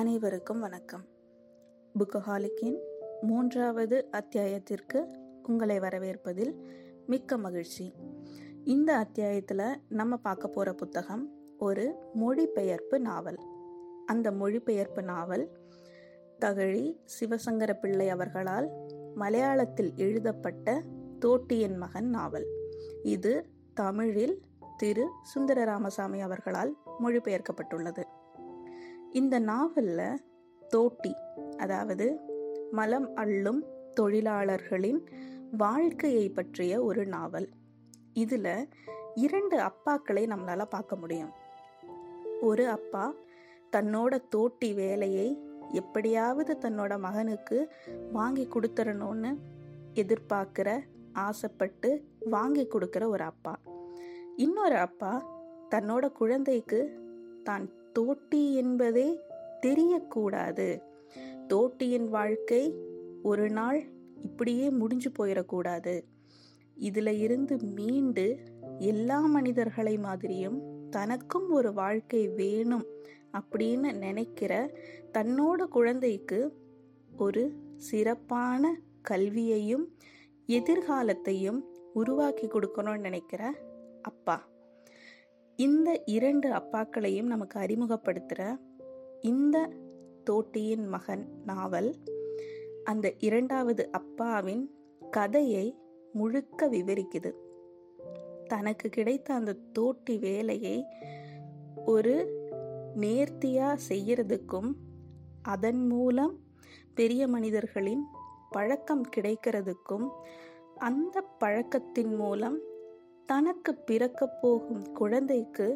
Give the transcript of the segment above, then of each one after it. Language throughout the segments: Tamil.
அனைவருக்கும் வணக்கம். புக்கஹாலிக்கின் மூன்றாவது அத்தியாயத்திற்கு உங்களை வரவேற்பதில் மிக்க மகிழ்ச்சி. இந்த அத்தியாயத்தில் நம்ம பார்க்க போகிற புத்தகம் ஒரு மொழிபெயர்ப்பு நாவல். அந்த மொழிபெயர்ப்பு நாவல் தகழி சிவசங்கர பிள்ளை அவர்களால் மலையாளத்தில் எழுதப்பட்ட தோட்டியின் மகன் நாவல். இது தமிழில் திரு சுந்தர ராமசாமி அவர்களால் மொழிபெயர்க்கப்பட்டுள்ளது. இந்த நாவலில் தோட்டி அதாவது மலம் அள்ளும் தொழிலாளர்களின் வாழ்க்கையை பற்றிய ஒரு நாவல். இதில் இரண்டு அப்பாக்களை நம்மளால் பார்க்க முடியும். ஒரு அப்பா தன்னோட தோட்டி வேலையை எப்படியாவது தன்னோட மகனுக்கு வாங்கி கொடுத்துடணும்னு எதிர்பார்க்குற ஆசைப்பட்டு வாங்கி கொடுக்குற ஒரு அப்பா. இன்னொரு அப்பா தன்னோட குழந்தைக்கு தான் தோட்டி என்பதே தெரியக்கூடாது. தோட்டியின் வாழ்க்கை ஒரு நாள் இப்படியே முடிஞ்சு போயிடக்கூடாது. இதில் இருந்து மீண்டு எல்லா மனிதர்களை மாதிரியும் தனக்கும் ஒரு வாழ்க்கை வேணும் அப்படின்னு நினைக்கிற தன்னோட குழந்தைக்கு ஒரு சிறப்பான கல்வியையும் எதிர்காலத்தையும் உருவாக்கி கொடுக்கணும்னு நினைக்கிற அப்பா. இந்த இரண்டு அப்பாக்களையும் நமக்கு அறிமுகப்படுத்துகிற இந்த தோட்டியின் மகன் நாவல் அந்த இரண்டாவது அப்பாவின் கதையை முழுக்க விவரிக்குது. தனக்கு கிடைத்த அந்த தோட்டி வேலையை ஒரு நேர்த்தியாக செய்யறதுக்கும் அதன் மூலம் பெரிய மனிதர்களின் பழக்கம் கிடைக்கிறதுக்கும் அந்த பழக்கத்தின் மூலம் தனக்கு பிறக்க போகும் குழந்தைக்கு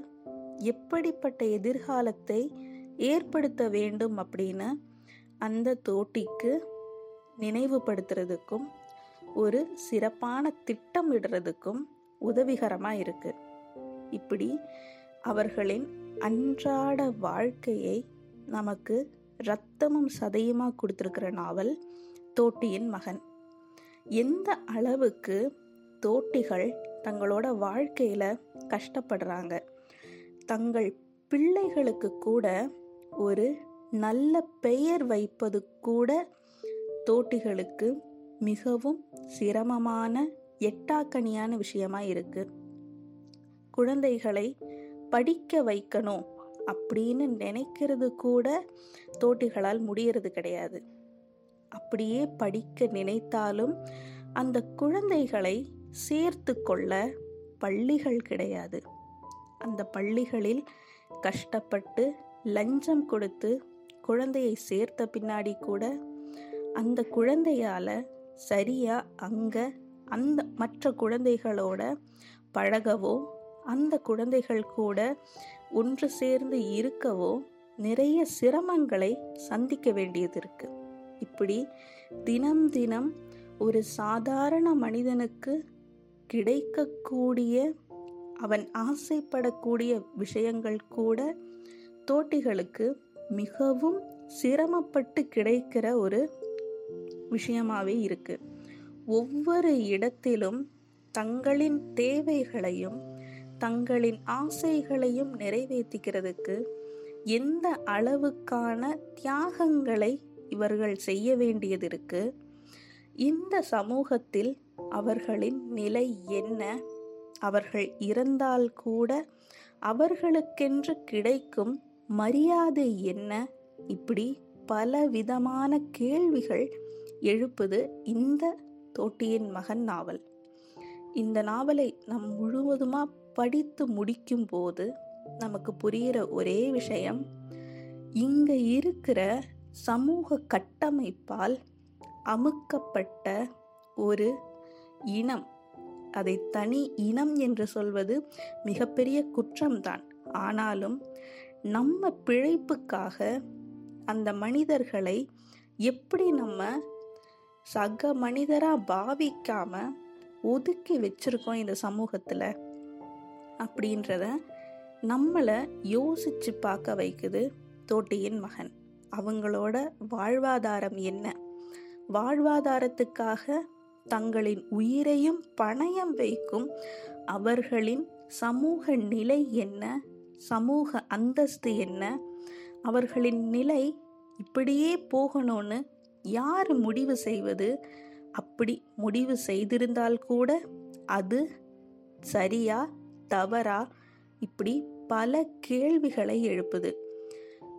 எப்படிப்பட்ட எதிர்காலத்தை ஏற்படுத்த வேண்டும் அப்படின்னு அந்த தோட்டிக்கு நினைவுபடுத்துறதுக்கும் ஒரு சிறப்பான திட்டமிடுறதுக்கும் உதவிகரமாக இருக்கு. இப்படி அவர்களின் அன்றாட வாழ்க்கையை நமக்கு ரத்தமும் சதையுமா கொடுத்துருக்கிற நாவல் தோட்டியின் மகன். எந்த அளவுக்கு தோட்டிகள் தங்களோட வாழ்க்கையில் கஷ்டப்படுறாங்க. தங்கள் பிள்ளைகளுக்கு கூட ஒரு நல்ல பெயர் வைப்பது கூட தோட்டிகளுக்கு மிகவும் சிரமமான எட்டாக்கணியான விஷயமா இருக்கு. குழந்தைகளை படிக்க வைக்கணும் அப்படின்னு நினைக்கிறது கூட தோட்டிகளால் முடியறது கிடையாது. அப்படியே படிக்க நினைத்தாலும் அந்த குழந்தைகளை சேர்த்து கொள்ள பள்ளிகள் கிடையாது. அந்த பள்ளிகளில் கஷ்டப்பட்டு லஞ்சம் கொடுத்து குழந்தையை சேர்த்த பின்னாடி கூட அந்த குழந்தையால் சரியாக அங்கே அந்த மற்ற குழந்தைகளோட பழகவோ அந்த குழந்தைகள் கூட ஒன்று சேர்ந்து இருக்கவோ நிறைய சிரமங்களை சந்திக்க வேண்டியது இருக்கு. இப்படி தினம் தினம் ஒரு சாதாரண மனிதனுக்கு கிடைக்கக்கூடிய அவன் ஆசைப்படக்கூடிய விஷயங்கள் கூட தோட்டிகளுக்கு மிகவும் சிரமப்பட்டு கிடைக்கிற ஒரு விஷயமாகவே இருக்கு. ஒவ்வொரு இடத்திலும் தங்களின் தேவைகளையும் தங்களின் ஆசைகளையும் நிறைவேற்றிக்கிறதுக்கு எந்த அளவுக்கான தியாகங்களை இவர்கள் செய்ய வேண்டியது இருக்கு. இந்த சமூகத்தில் அவர்களின் நிலை என்ன? அவர்கள் இறந்தால் கூட அவர்களுக்கென்று கிடைக்கும் மரியாதை என்ன? இப்படி பல விதமான கேள்விகள் எழுப்புது இந்த தோட்டியின் மகன் நாவல். இந்த நாவலை நம் முழுவதுமாக படித்து முடிக்கும் போது நமக்கு புரிகிற ஒரே விஷயம் இங்க இருக்கிற சமூக கட்டமைப்பால் அமுக்கப்பட்ட ஒரு இனம். அதை தனி இனம் என்று சொல்வது மிகப்பெரிய குற்றம்தான். ஆனாலும் நம்ம பிழைப்புக்காக அந்த மனிதர்களை எப்படி நம்ம சக மனிதராக பாவிக்காம ஒதுக்கி வச்சிருக்கோம் இந்த சமூகத்தில்? அப்படின்றத நம்மளை யோசிச்சு பார்க்க வைக்குது தோட்டியின் மகன். அவங்களோட வாழ்வாதாரம் என்ன? வாழ்வாதாரத்துக்காக தங்களின் உயிரையும் பணயம் வைக்கும் அவர்களின் சமூக நிலை என்ன? சமூக அந்தஸ்து என்ன? அவர்களின் நிலை இப்படியே போகணும்னு யார் முடிவு செய்வது? அப்படி முடிவு செய்திருந்தால் கூட அது சரியா தவறா? இப்படி பல கேள்விகளை எழுப்புது.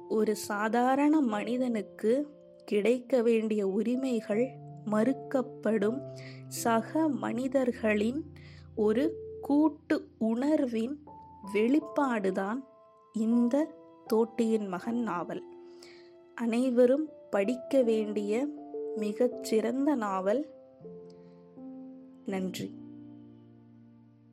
ஒரு சாதாரண மனிதனுக்கு கிடைக்க வேண்டிய உரிமைகள் மறுக்கப்படும். சக மனிதர்களின் ஒரு கூட்டு உணர்வின் வெளிப்பாடுதான் இந்த தோட்டியின் மகன் நாவல். அனைவரும் படிக்க வேண்டிய மிகச்சிறந்த நாவல். நன்றி.